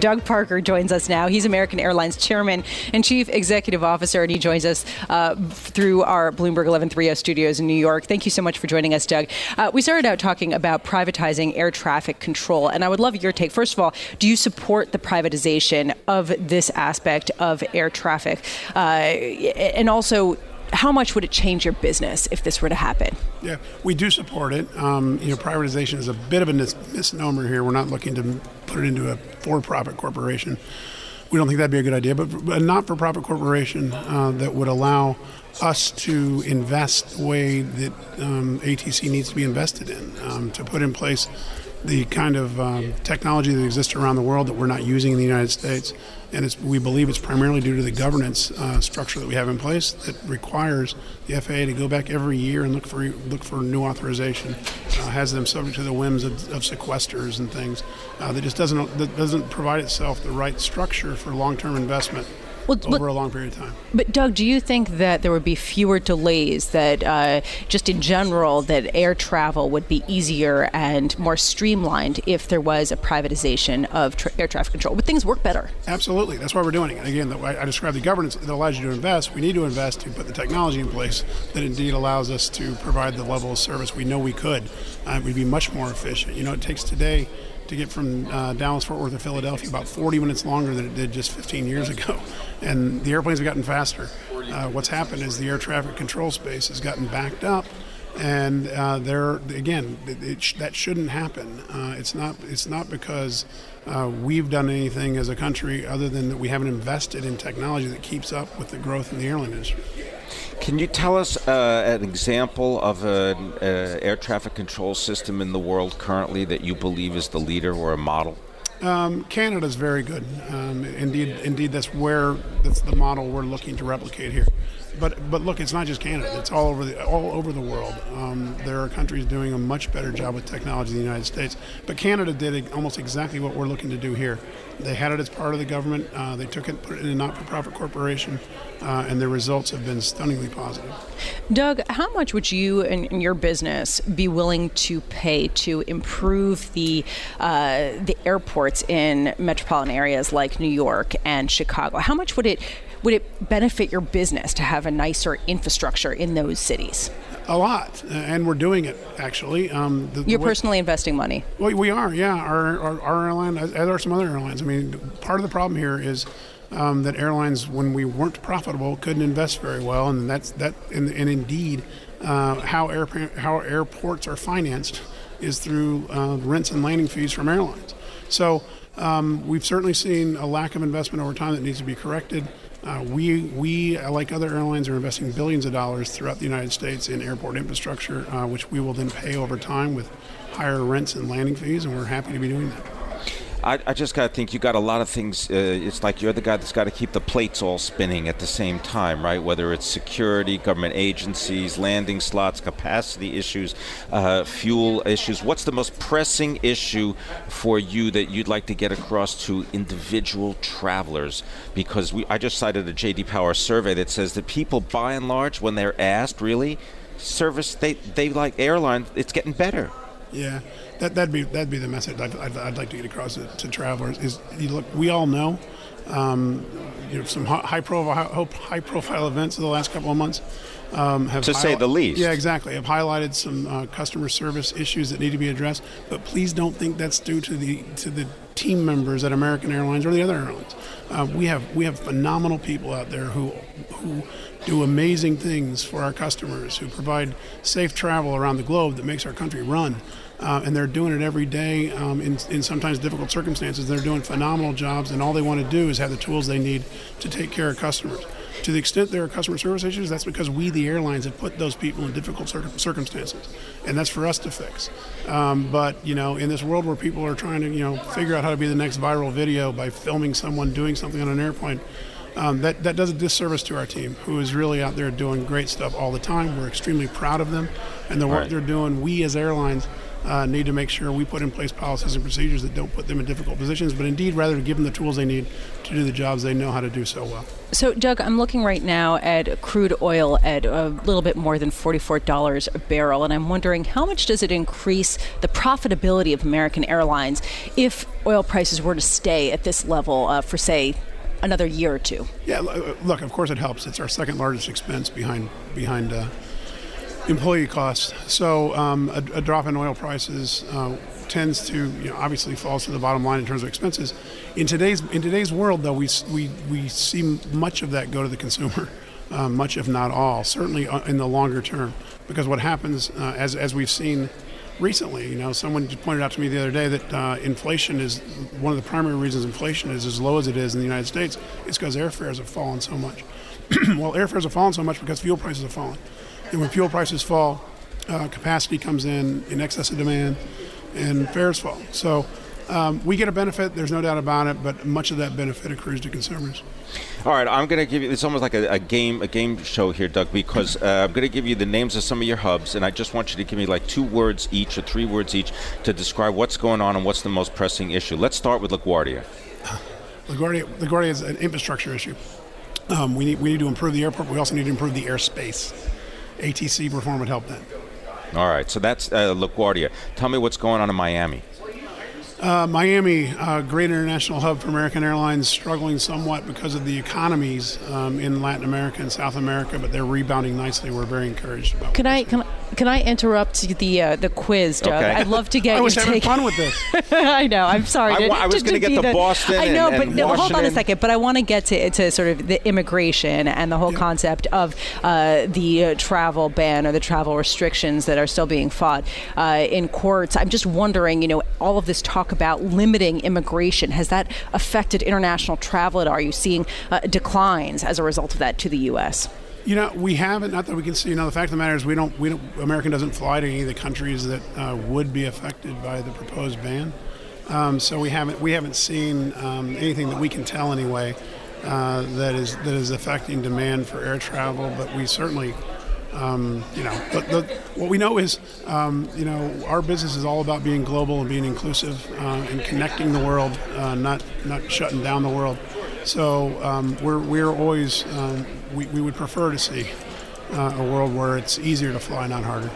Doug Parker joins us now. He's American Airlines Chairman and Chief Executive Officer, and he joins us uh, through our Bloomberg 1130 studios in New York. Thank you so much for joining us, Doug. Uh, we started out talking about privatizing air traffic control, and I would love your take. First of all, do you support the privatization of this aspect of air traffic? Uh, and also, how much would it change your business if this were to happen? Yeah, we do support it. Um, you know, privatization is a bit of a misnomer here. We're not looking to put it into a for-profit corporation. We don't think that'd be a good idea, but a not-for-profit corporation uh, that would allow us to invest the way that um, ATC needs to be invested in, um, to put in place the kind of um, technology that exists around the world that we're not using in the United States. And we believe it's primarily due to the governance uh, structure that we have in place that requires the FAA to go back every year and look for look for new authorization, uh, has them subject to the whims of, of sequesters and things. Uh, that just doesn't that doesn't provide itself the right structure for long-term investment well, over a long period of time. But Doug, do you think that there would be fewer delays? That uh, just in general, that air travel would be easier and more streamlined if there was a privatization of tra- air traffic control? Would things work better? Absolutely. That's why we're doing it. And again, the, I, I described the governance that allows you to invest. We need to invest to put the technology in place that indeed allows us to provide the level of service we know we could. Uh, we'd be much more efficient. You know, it takes today to get from uh, Dallas, Fort Worth to Philadelphia about 40 minutes longer than it did just 15 years ago. And the airplanes have gotten faster. Uh, what's happened is the air traffic control space has gotten backed up. And uh, there, again, it, it sh- that shouldn't happen. Uh, it's not. It's not because uh, we've done anything as a country other than that we haven't invested in technology that keeps up with the growth in the airline industry. Can you tell us uh, an example of an uh, air traffic control system in the world currently that you believe is the leader or a model? Um, Canada is very good. Um, indeed, indeed, that's where that's the model we're looking to replicate here. But but look, it's not just Canada; it's all over the all over the world. Um, there are countries doing a much better job with technology than the United States. But Canada did almost exactly what we're looking to do here. They had it as part of the government. Uh, they took it, put it in a not-for-profit corporation, uh, and their results have been stunningly positive. Doug, how much would you and your business be willing to pay to improve the uh, the airports in metropolitan areas like New York and Chicago? How much would it would it benefit your business to have a nicer infrastructure in those cities? A lot, and we're doing it actually. Um, the, You're the way, personally investing money. Well, we are, yeah. Our, our, our airline, as are some other airlines. I mean, part of the problem here is um, that airlines, when we weren't profitable, couldn't invest very well, and that's that. And, and indeed, uh, how air, how airports are financed is through uh, rents and landing fees from airlines. So um, we've certainly seen a lack of investment over time that needs to be corrected. Uh, we, we, like other airlines, are investing billions of dollars throughout the United States in airport infrastructure, uh, which we will then pay over time with higher rents and landing fees, and we're happy to be doing that. I, I just got to think you got a lot of things. Uh, it's like you're the guy that's got to keep the plates all spinning at the same time, right? Whether it's security, government agencies, landing slots, capacity issues, uh, fuel issues. What's the most pressing issue for you that you'd like to get across to individual travelers? Because we, I just cited a JD Power survey that says that people, by and large, when they're asked, really, service they they like airlines. It's getting better. Yeah, that that'd be that'd be the message I'd, I'd, I'd like to get across to, to, travelers. Is you look, we all know, um, you know, some high profile high profile events of the last couple of months. Um, have to say the least. Yeah, exactly. Have highlighted some uh, customer service issues that need to be addressed, but please don't think that's due to the to the team members at American Airlines or the other airlines. Uh, we have we have phenomenal people out there who who do amazing things for our customers, who provide safe travel around the globe that makes our country run. Uh, and they're doing it every day um, in, in sometimes difficult circumstances. They're doing phenomenal jobs, and all they want to do is have the tools they need to take care of customers. To the extent there are customer service issues, that's because we, the airlines, have put those people in difficult circumstances, and that's for us to fix. Um, but you know, in this world where people are trying to you know figure out how to be the next viral video by filming someone doing something on an airplane, Um, that, that does a disservice to our team, who is really out there doing great stuff all the time. We're extremely proud of them and the work Right. they're doing. We, as airlines, uh, need to make sure we put in place policies and procedures that don't put them in difficult positions, but indeed rather give them the tools they need to do the jobs they know how to do so well. So, Doug, I'm looking right now at crude oil at a little bit more than $44 a barrel, and I'm wondering how much does it increase the profitability of American Airlines if oil prices were to stay at this level uh, for, say, another year or two? Yeah, look, of course it helps. It's our second largest expense behind behind uh, employee costs. So um, a, a drop in oil prices uh, tends to, you know, obviously falls to the bottom line in terms of expenses. In today's in today's world, though, we we we see much of that go to the consumer, uh, much if not all, certainly uh, in the longer term. Because what happens, uh, as as we've seen recently, you know, someone just pointed out to me the other day that uh, inflation is one of the primary reasons inflation is as low as it is in the United States. Is because airfares have fallen so much. well, airfares have fallen so much because fuel prices have fallen. And when fuel prices fall, uh, capacity comes in in excess of demand, and fares fall. So um, we get a benefit. There's no doubt about it. But much of that benefit accrues to consumers. All right, I'm going to give you. It's almost like a, a game, a game show here, Doug, because uh, I'm going to give you the names of some of your hubs, and I just want you to give me like two words each or three words each to describe what's going on and what's the most pressing issue. Let's start with LaGuardia. LaGuardia, LaGuardia is an infrastructure issue. Um, we need we need to improve the airport. We also need to improve the airspace. ATC reform would help that. All right, so that's uh, LaGuardia. Tell me what's going on in Miami. Uh, Miami, uh, great international hub for American Airlines, struggling somewhat because of the economies um, in Latin America and South America, but they're rebounding nicely. We're very encouraged about. Can I can, can I interrupt the uh, the quiz, Doug? Okay. I'd love to get I your was having take. fun with this. I know. I'm sorry. I to- I was gonna to get be to Boston I know, and- but and no, hold on a second. But I want to get to, to sort of the immigration and the whole concept of uh, the uh, travel ban or the travel restrictions that are still being fought uh, in courts. I'm just wondering, you know, all of this talk about limiting immigration has that affected international travel at all? Are you seeing uh, declines as a result of that to the U.S.? You know, we haven't. Not that we can see. You know, the fact of the matter is, we don't. We don't. American doesn't fly to any of the countries that uh, would be affected by the proposed ban. Um, so we haven't. We haven't seen um, anything that we can tell anyway uh, that is that is affecting demand for air travel. But we certainly. Um, you know, the, the, what we know is, um, you know, our business is all about being global and being inclusive uh, and connecting the world, uh, not not shutting down the world. So um, we're we're always um, we, we would prefer to see uh, a world where it's easier to fly, not harder.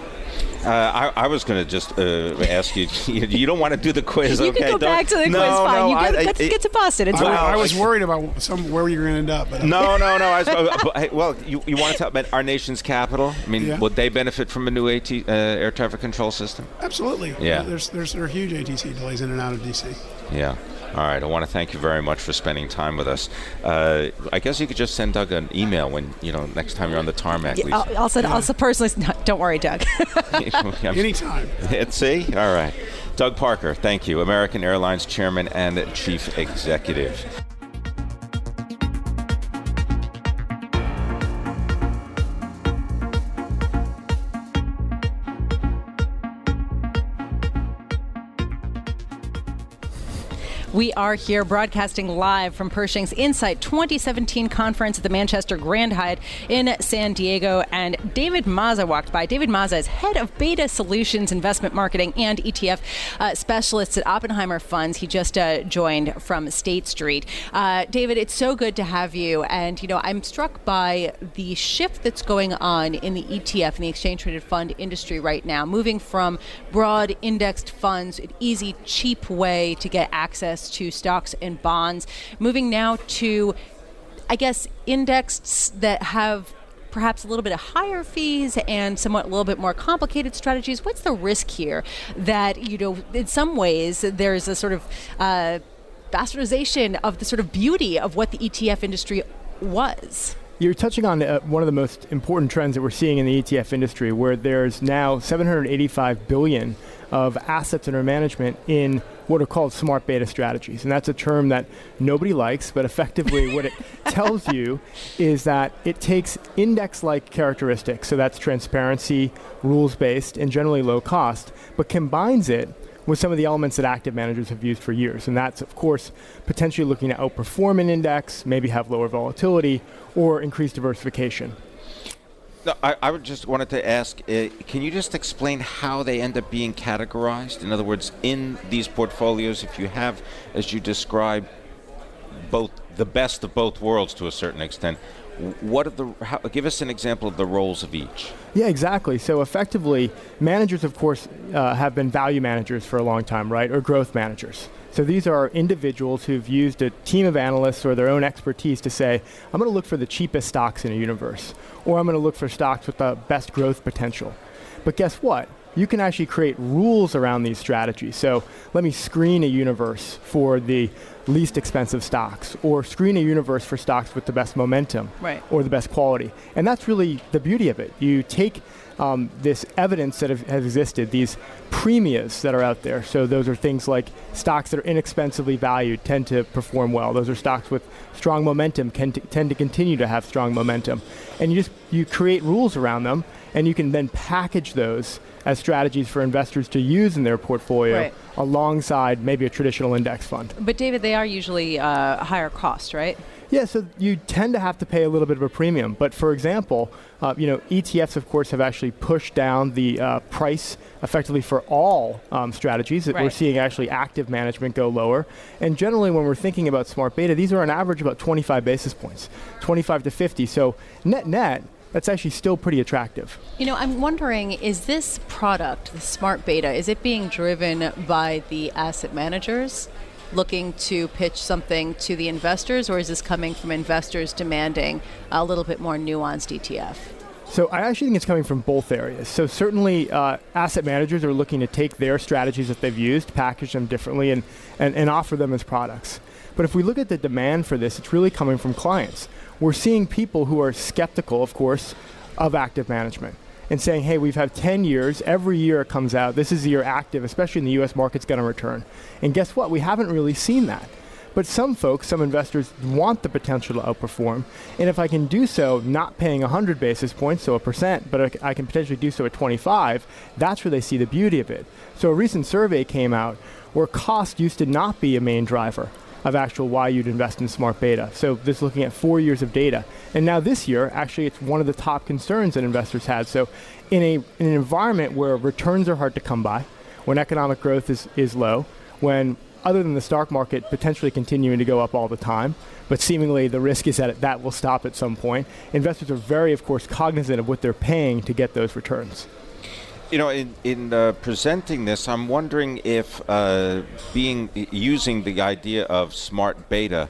Uh, I, I was going to just uh, ask you, you. You don't want to do the quiz, You okay? can go Don't- back to the no, quiz. Fine. No, you I- get, I- let's get to Boston. It's I, fine. I was worried about some where you're going to end up. But No, no, no. I was, uh, but, hey, well, you, you want to talk about our nation's capital? I mean, Yeah. would they benefit from a new AT, uh, air traffic control system? absolutely. Yeah. There's there's there are huge ATC delays in and out of DC. Yeah. All right. I want to thank you very much for spending time with us. Uh, I guess you could just send Doug an email when you know next time you're on the tarmac. Yeah, I'll, I'll, send, I'll personally. No, don't worry, Doug. I'm- Anytime. See? All right. Doug Parker, thank you. American Airlines Chairman and Chief Executive. We are here broadcasting live from Pershing's INSITE 2017 conference at the Manchester Grand Hyatt in San Diego. And David Mazza walked by. David Mazza is head of Beta Solutions Investment Marketing and ETF uh, specialist at Oppenheimer Funds. He just uh, joined from State Street. Uh, David, it's so good to have you. And, you know, I'm struck by the shift that's going on in the ETF and the exchange traded fund industry right now, moving from broad indexed funds, an easy, cheap way to get access to stocks and bonds, moving now to, I guess, indexed that have perhaps a little bit of higher fees and somewhat a little bit more complicated strategies. What's the risk here that, you know, in some ways there's a sort of uh, bastardization of the sort of beauty of what the ETF industry was? You're touching on uh, one of the most important trends that we're seeing in the ETF industry, where there's now 785 billion of assets under management in what are called smart beta strategies. And that's a term that nobody likes, but effectively what it tells you is that it takes index like characteristics, so that's transparency, rules based, and generally low cost, but combines it with some of the elements that active managers have used for years. And that's, of course, potentially looking to outperform an index, maybe have lower volatility, or increase diversification. No, I, I just wanted to ask uh, can you just explain how they end up being categorized? In other words, in these portfolios, if you have, as you described, both the best of both worlds to a certain extent, what are the how, give us an example of the roles of each. Yeah exactly. So effectively managers of course uh, have been value managers for a long time right? Or growth managers so these are individuals who've used a team of analysts or their own expertise to say i'm going to look for the cheapest stocks in a universe or i'm going to look for stocks with the best growth potential. But guess what you can actually create rules around these strategies. So let me screen a universe for the least expensive stocks, or screen a universe for stocks with the best momentum, right. or the best quality. And that's really the beauty of it. You take um, this evidence that have, has existed, these premias that are out there. So those are things like stocks that are inexpensively valued tend to perform well. Those are stocks with strong momentum can t- tend to continue to have strong momentum. And you just you create rules around them, and you can then package those as strategies for investors to use in their portfolio right. alongside maybe a traditional index fund. But David, they are usually uh, higher cost, right? Yeah, so you tend to have to pay a little bit of a premium. But for example, uh, you know, ETFs, of course, have actually pushed down the uh, price effectively for all um, strategies. That right. We're seeing actually active management go lower. And generally, when we're thinking about smart beta, these are on average about 25 basis points, 25 to 50. So net net, that's actually still pretty attractive. You know, I'm wondering is this product, the smart beta, is it being driven by the asset managers? looking to pitch something to the investors, or is this coming from investors demanding a little bit more nuanced ETF? So I actually think it's coming from both areas. So certainly, uh, asset managers are looking to take their strategies that they've used, package them differently, and, and, and offer them as products. But if we look at the demand for this, it's really coming from clients. We're seeing people who are skeptical, of course, of active management and saying, hey, we've had 10 years, every year it comes out, this is the year active, especially in the US market's to return. And guess what? We haven't really seen that. But some folks, some investors want the potential to outperform. And if I can do so, not paying 100 basis points, so a percent, but I can potentially do so at 25, that's where they see the beauty of it. So a recent survey came out where cost used to not be a main driver of actual why you'd invest in smart beta. So this is looking at four years of data. And now this year, actually, it's one of the top concerns that investors had. So in, a, in an environment where returns are hard to come by, when economic growth is, is low, when other than the stock market potentially continuing to go up all the time, but seemingly the risk is that that will stop at some point. Investors are very, of course, cognizant of what they're paying to get those returns. You know, in, in uh, presenting this, I'm wondering if uh, being using the idea of smart beta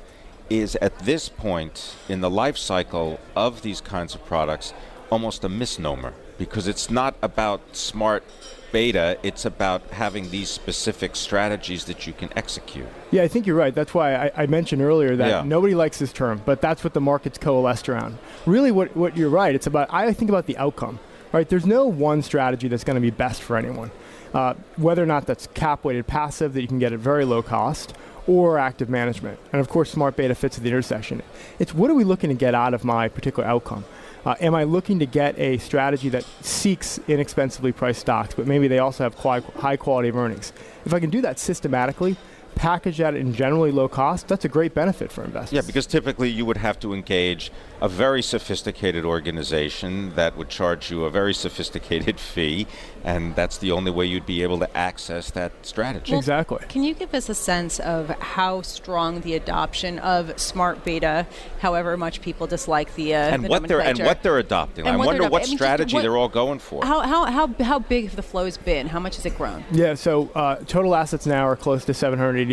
is at this point in the life cycle of these kinds of products almost a misnomer because it's not about smart beta, it's about having these specific strategies that you can execute. Yeah, I think you're right. That's why I, I mentioned earlier that Yeah. nobody likes this term, but that's what the market's coalesced around. Really, what, what you're right, it's about, I think about the outcome. Right? There's no one strategy that's going to be best for anyone. Uh, whether or not that's cap weighted passive that you can get at very low cost, or active management. And of course, smart beta fits at the intersection. It's what are we looking to get out of my particular outcome? Uh, am I looking to get a strategy that seeks inexpensively priced stocks, but maybe they also have high quality of earnings? If I can do that systematically, package that in generally low cost, that's a great benefit for investors. Yeah, because typically you would have to engage a very sophisticated organization that would charge you a very sophisticated fee, and that's the only way you'd be able to access that strategy. Well, Exactly. Can you give us a sense of how strong the adoption of smart beta, however much people dislike the uh, and the what they're and what they're adopting. And I what they're wonder what adopting. I mean, strategy what- they're all going for. How, how, how, how big have the flows been? How much has it grown? Yeah, so uh, total assets now are close to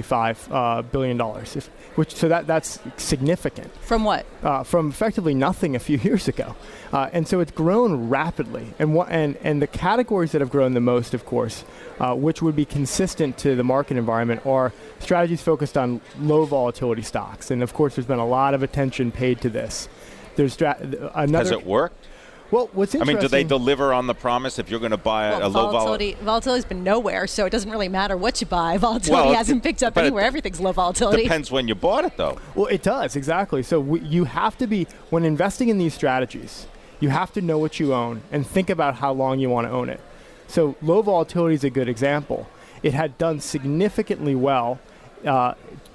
785 uh, billion dollars, if- which so that that's significant From what? uh, from effectively nothing a few years ago, uh, and so it's grown rapidly. And what and and the categories that have grown the most, of course, uh, which would be consistent to the market environment, are strategies focused on low volatility stocks. And of course, there's been a lot of attention paid to this. There's stra- another. Has it worked? Well, what's interesting. I mean, do they deliver on the promise if you're going to buy a, Well, a low vol- volatility, volatility's been nowhere, so it doesn't really matter what you buy. Volatility Well, hasn't picked up but it anywhere. Everything's low volatility. It depends when you bought it, though. Well, it does exactly. So w- you have to be when investing in these strategies, you have to know what you own and think about how long you want to own it. So low volatility is a good example. it had done significantly well uh,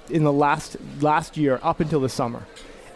in the last last year up until the summer,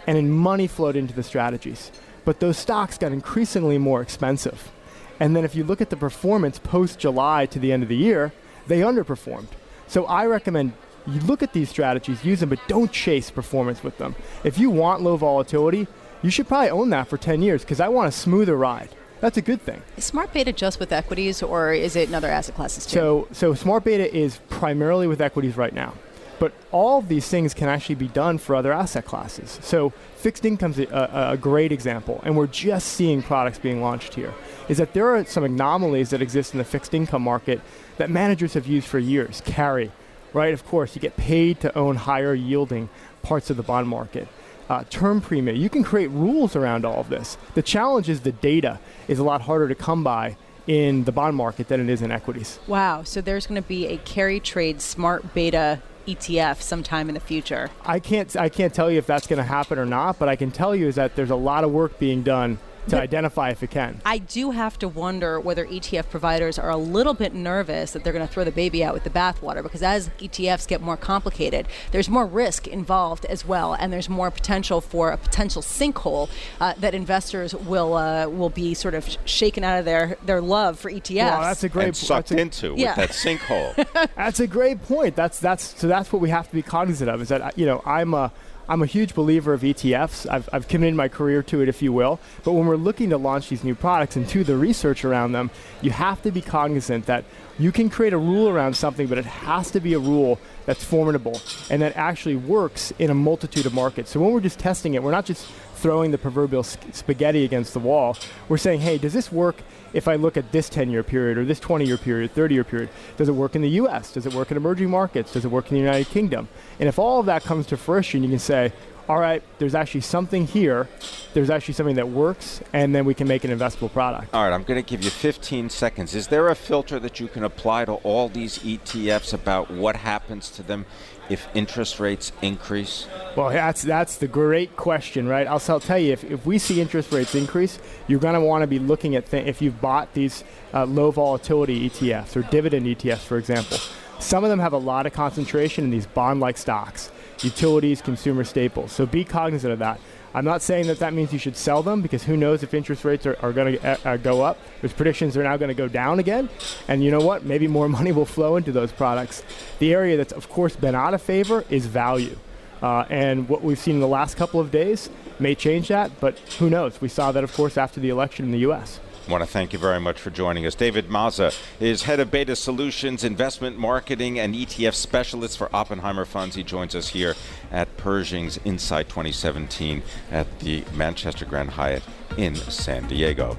and then money flowed into the strategies. But those stocks got increasingly more expensive. And then if you look at the performance post July to the end of the year, they underperformed. So I recommend you look at these strategies, use them, but don't chase performance with them. If you want low volatility, you should probably own that for 10 years because I want a smoother ride. That's a good thing. Is smart beta just with equities, or is it in other asset classes too? So, so smart beta is primarily with equities right now. But all of these things can actually be done for other asset classes. So fixed income is a, a, great example, and we're just seeing products being launched here. Is that there are some anomalies that exist in the fixed income market that managers have used for years. Carry, right? Of course, you get paid to own higher yielding parts of the bond market. Uh, term premium. You can create rules around all of this. The challenge is the data is a lot harder to come by in the bond market than it is in equities. Wow. So there's going to be a carry trade smart beta ETF sometime in the future. I can't I can't tell you if that's going to happen or not, but I can tell you is that there's a lot of work being done to but identify if it can. I do have to wonder whether ETF providers are a little bit nervous that they're going to throw the baby out with the bathwater because as ETFs get more complicated, there's more risk involved as well, and there's more potential for a potential sinkhole uh, that investors will uh, will be sort of shaken out of their, their love for ETFs. Well, that's a great and sucked a, into yeah. with that sinkhole. that's a great point. That's that's so that's what we have to be cognizant of. Is that you know I'm a I'm a huge believer of ETFs. I've, I've committed my career to it, if you will. But when we're looking to launch these new products and to the research around them, you have to be cognizant that you can create a rule around something, but it has to be a rule that's formidable and that actually works in a multitude of markets. So when we're just testing it, we're not just throwing the proverbial spaghetti against the wall. We're saying, hey, does this work if I look at this 10 year period or this 20 year period, 30 year period? Does it work in the US? Does it work in emerging markets? Does it work in the United Kingdom? And if all of that comes to fruition, you can say, all right, there's actually something here, there's actually something that works, and then we can make an investable product. All right, I'm going to give you 15 seconds. Is there a filter that you can apply to all these ETFs about what happens to them if interest rates increase? Well, that's that's the great question, right? I'll, I'll tell you, if, if we see interest rates increase, you're going to want to be looking at th- if you've bought these uh, low volatility ETFs or dividend ETFs, for example. Some of them have a lot of concentration in these bond-like stocks, utilities, consumer staples. So be cognizant of that. I'm not saying that that means you should sell them because who knows if interest rates are, are going to uh, uh, go up. There's predictions they're now going to go down again. And you know what? Maybe more money will flow into those products. The area that's, of course, been out of favor is value. Uh, and what we've seen in the last couple of days may change that, but who knows? We saw that, of course, after the election in the U.S. I want to thank you very much for joining us. David Mazza is head of Beta Solutions, investment marketing, and ETF specialist for Oppenheimer Funds. He joins us here at Pershing's INSITE 2017 at the Manchester Grand Hyatt in San Diego.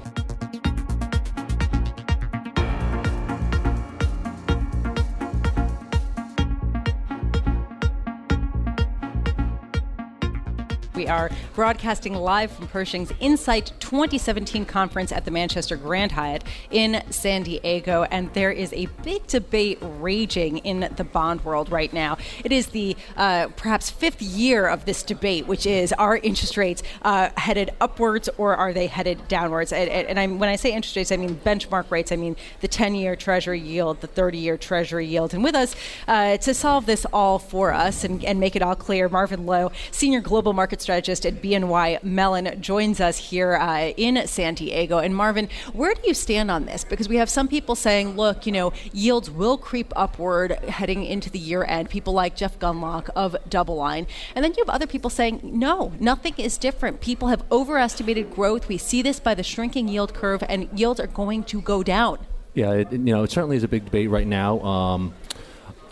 We are broadcasting live from Pershing's INSITE 2017 conference at the Manchester Grand Hyatt in San Diego, and there is a big debate raging in the bond world right now. It is the uh, perhaps fifth year of this debate, which is are interest rates uh, headed upwards or are they headed downwards? And, and when I say interest rates, I mean benchmark rates. I mean the 10-year Treasury yield, the 30-year Treasury yield. And with us uh, to solve this all for us and, and make it all clear, Marvin Loh, Senior Global Market strategist at BNY Mellon, joins us here uh, in San Diego. And Marvin, where do you stand on this? Because we have some people saying, look, you know, yields will creep upward heading into the year end. People like Jeff Gundlach of DoubleLine. And then you have other people saying, no, nothing is different. People have overestimated growth. We see this by the shrinking yield curve, and yields are going to go down. Yeah, it, you know, it certainly is a big debate right now. Um,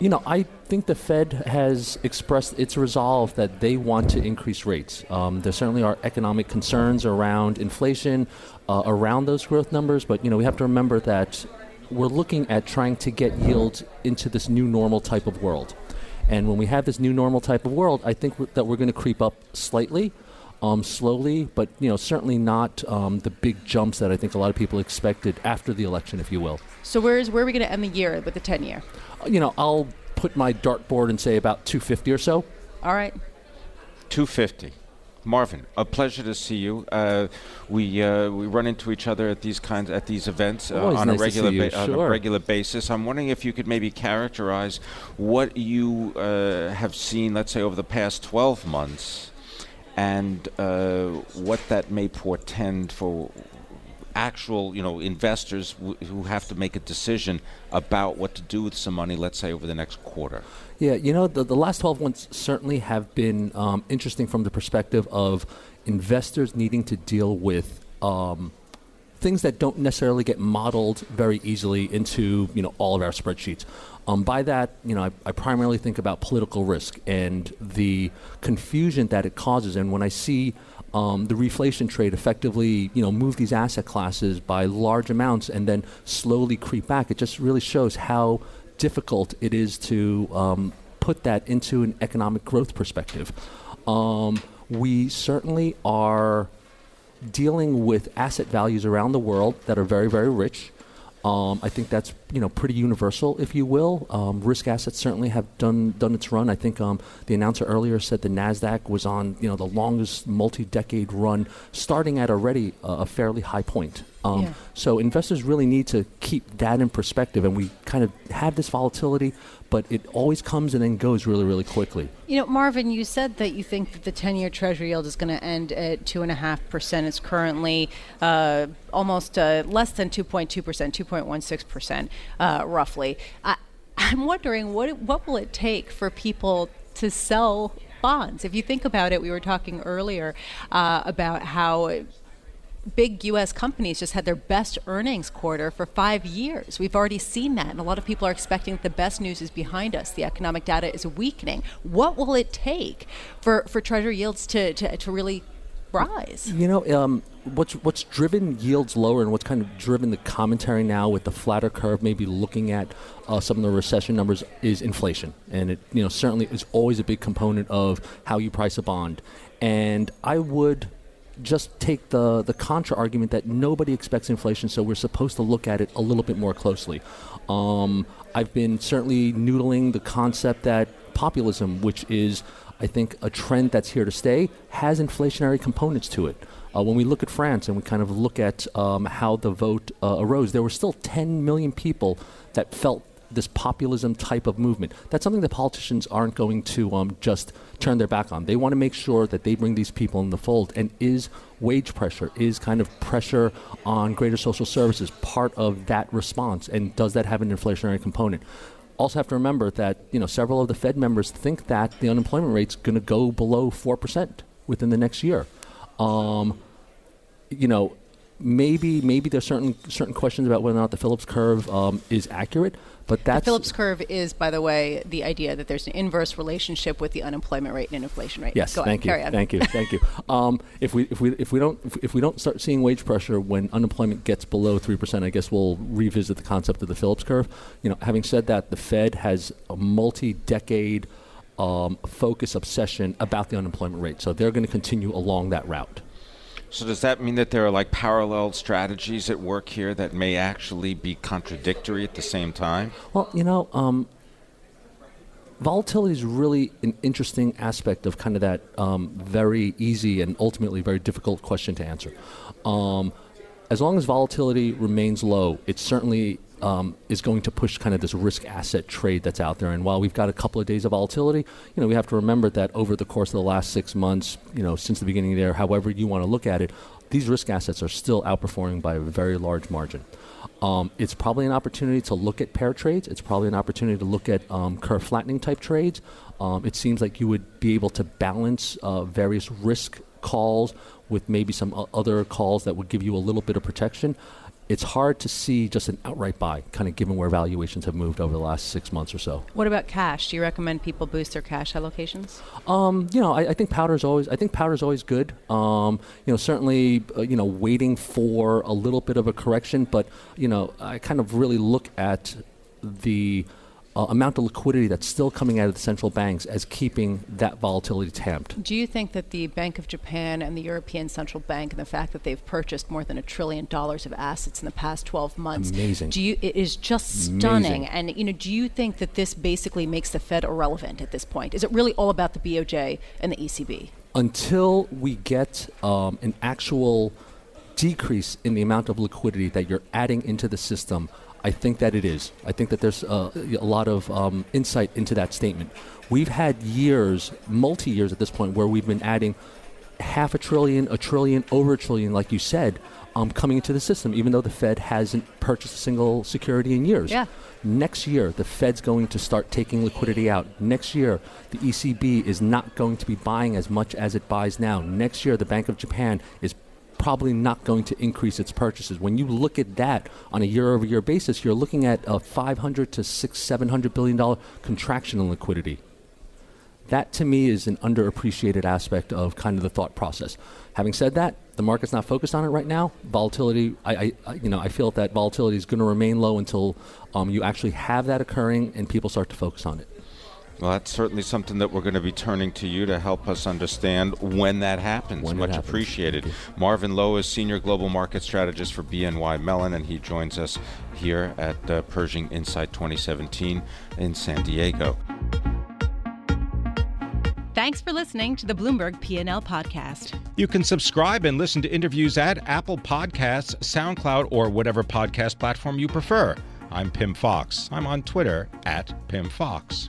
you know, I think the Fed has expressed its resolve that they want to increase rates. Um, there certainly are economic concerns around inflation, uh, around those growth numbers, but you know, we have to remember that we're looking at trying to get yields into this new normal type of world. And when we have this new normal type of world, I think that we're going to creep up slightly. Um, slowly, but you know certainly not um, the big jumps that I think a lot of people expected after the election, if you will. So where's where are we going to end the year with the ten year? you know, I'll put my dartboard and say about 250 or so. All right. 250. Marvin, a pleasure to see you. Uh, we uh, we run into each other at these kinds at these events uh, on nice a regular ba- on a regular basis. I'm wondering if you could maybe characterize what you uh, have seen, let's say over the past 12 months, and uh, what that may portend for actual, you know, investors w- who have to make a decision about what to do with some money, let's say over the next quarter. Yeah, you know, the, the last 12 months certainly have been um, interesting from the perspective of investors needing to deal with um, things that don't necessarily get modeled very easily into, you know, all of our spreadsheets. Um, by that, you know, I, I primarily think about political risk and the confusion that it causes. And when I see um, the reflation trade effectively, you know, move these asset classes by large amounts and then slowly creep back. It just really shows how difficult it is to um, put that into an economic growth perspective. Um, we certainly are dealing with asset values around the world that are very, very rich. Um, I think that's you know pretty universal, if you will. Um, risk assets certainly have done done its run. I think um, the announcer earlier said the Nasdaq was on you know the longest multi-decade run, starting at already uh, a fairly high point. Um, Yeah. So investors really need to keep that in perspective, and we kind of have this volatility, but it always comes and then goes really, really quickly. You know, Marvin, you said that you think that the 10 year Treasury yield is going to end at 2.5%. It's currently uh, almost uh, less than 2.2%, 2.16%, uh, roughly. I, I'm wondering what, what will it take for people to sell bonds? If you think about it, we were talking earlier uh, about how big U.S. companies just had their best earnings quarter for five years. We've already seen that, and a lot of people are expecting that the best news is behind us. The economic data is weakening. What will it take for, for Treasury yields to, to, to really rise? You know, um, what's what's driven yields lower, and what's kind of driven the commentary now with the flatter curve, maybe looking at uh, some of the recession numbers, is inflation, and it you know certainly is always a big component of how you price a bond. And I would just take the the contra argument that nobody expects inflation, so we're supposed to look at it a little bit more closely. Um, I've been certainly noodling the concept that populism, which is I think a trend that's here to stay, has inflationary components to it. Uh, when we look at France and we kind of look at um, how the vote uh, arose, there were still 10 million people that felt this populism type of movement. That's something that politicians aren't going to um, just turn their back on. They want to make sure that they bring these people in the fold. And is wage pressure, is kind of pressure on greater social services part of that response? And does that have an inflationary component? Also have to remember that you know several of the Fed members think that the unemployment rate's going to go below four percent within the next year. Um, you know, maybe maybe there's certain certain questions about whether or not the Phillips curve um, is accurate, but that's The Phillips curve is, by the way, the idea that there's an inverse relationship with the unemployment rate and inflation rate. Yes, Go thank on, you, carry on. thank you, thank you. Um, if we if we if we don't if, if we don't start seeing wage pressure when unemployment gets below three percent, I guess we'll revisit the concept of the Phillips curve. You know, having said that, the Fed has a multi-decade um, focus obsession about the unemployment rate, so they're going to continue along that route. So does that mean that there are like parallel strategies at work here that may actually be contradictory at the same time? Well, you know, um, volatility is really an interesting aspect of kind of that um, very easy and ultimately very difficult question to answer. Um, as long as volatility remains low, it certainly um, is going to push kind of this risk asset trade that's out there. And while we've got a couple of days of volatility, you know, we have to remember that over the course of the last six months, you know, since the beginning there, however you want to look at it, these risk assets are still outperforming by a very large margin. Um, it's probably an opportunity to look at pair trades. It's probably an opportunity to look at um, curve flattening type trades. Um, it seems like you would be able to balance uh, various risk calls with maybe some o- other calls that would give you a little bit of protection. It's hard to see just an outright buy, kind of given where valuations have moved over the last six months or so. What about cash? Do you recommend people boost their cash allocations? Um, you know, I, I think powder is always. I think powder is always good. Um, you know, certainly, uh, you know, waiting for a little bit of a correction, but you know, I kind of really look at the uh, amount of liquidity that's still coming out of the central banks as keeping that volatility tamped. Do you think that the Bank of Japan and the European Central Bank and the fact that they've purchased more than a trillion dollars of assets in the past 12 months Amazing. do you it is just stunning Amazing. and you know do you think that this basically makes the Fed irrelevant at this point? Is it really all about the BOJ and the ECB? until we get um, an actual decrease in the amount of liquidity that you're adding into the system, I think that it is. I think that there's uh, a lot of um, insight into that statement. We've had years, multi years at this point, where we've been adding half a trillion, a trillion, over a trillion, like you said, um, coming into the system, even though the Fed hasn't purchased a single security in years. Yeah. Next year, the Fed's going to start taking liquidity out. Next year, the ECB is not going to be buying as much as it buys now. Next year, the Bank of Japan is probably not going to increase its purchases. When you look at that on a year-over-year basis, you're looking at a 500 to 6, 700 billion dollar contraction in liquidity. That to me is an underappreciated aspect of kind of the thought process. Having said that, the market's not focused on it right now. Volatility, I, I I- you know, I feel that volatility is going to remain low until um, you actually have that occurring and people start to focus on it. Well, that's certainly something that we're going to be turning to you to help us understand when that happens. When Much happens. appreciated. Marvin Loh is Senior Global Market Strategist for BNY Mellon, and he joins us here at uh, Pershing INSITE 2017 in San Diego. Thanks for listening to the Bloomberg P&L podcast. You can subscribe and listen to interviews at Apple Podcasts, SoundCloud, or whatever podcast platform you prefer. I'm Pim Fox. I'm on Twitter at Pim Fox.